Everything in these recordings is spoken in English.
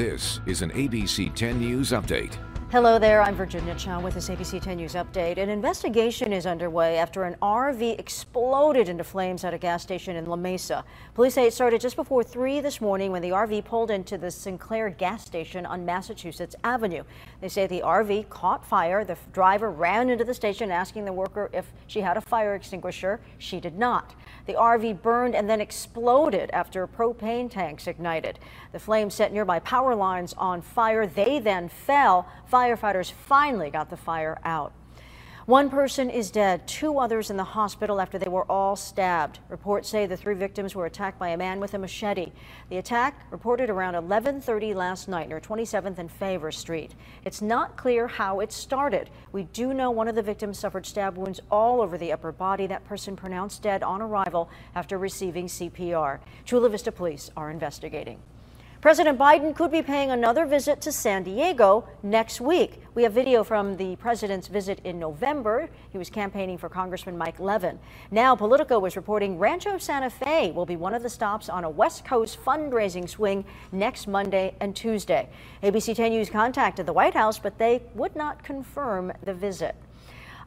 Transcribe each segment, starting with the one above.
This is an ABC 10 News Update. Hello there, I'm Virginia Cha with this ABC 10 News update. An investigation is underway after an RV exploded into flames at a gas station in La Mesa. Police say it started just before 3 this morning when the RV pulled into the Sinclair gas station on Massachusetts Avenue. They say the RV caught fire. The driver ran into the station asking the worker if she had a fire extinguisher. She did not. The RV burned and then exploded after propane tanks ignited. The flames set nearby power lines on fire. They then fell firefighters finally got the fire out. One person is dead, two others in the hospital after they were all stabbed. Reports say the three victims were attacked by a man with a machete. The attack reported around 11:30 last night near 27th and Favre Street. It's not clear how it started. We do know one of the victims suffered stab wounds all over the upper body. That person pronounced dead on arrival after receiving CPR. Chula Vista police are investigating. President Biden could be paying another visit to San Diego next week. We have video from the president's visit in November. He was campaigning for Congressman Mike Levin. Now, Politico was reporting Rancho Santa Fe will be one of the stops on a West Coast fundraising swing next Monday and Tuesday. ABC 10 News contacted the White House, but they would not confirm the visit.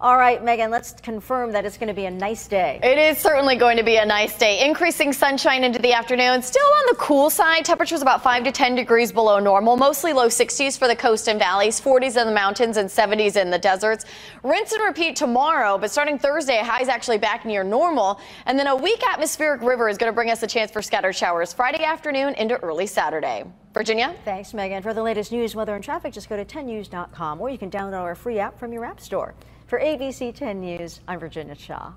All right, Megan, let's confirm that it's going to be a nice day. It is certainly going to be a nice day. Increasing sunshine into the afternoon. Still on the cool side. Temperatures about 5 to 10 degrees below normal. Mostly low 60s for the coast and valleys, 40s in the mountains, and 70s in the deserts. Rinse and repeat tomorrow, but starting Thursday, highs actually back near normal. And then a weak atmospheric river is going to bring us a chance for scattered showers Friday afternoon into early Saturday. Virginia? Thanks, Megan. For the latest news, weather, and traffic, just go to 10news.com or you can download our free app from your app store. For ABC 10 News, I'm Virginia Cha.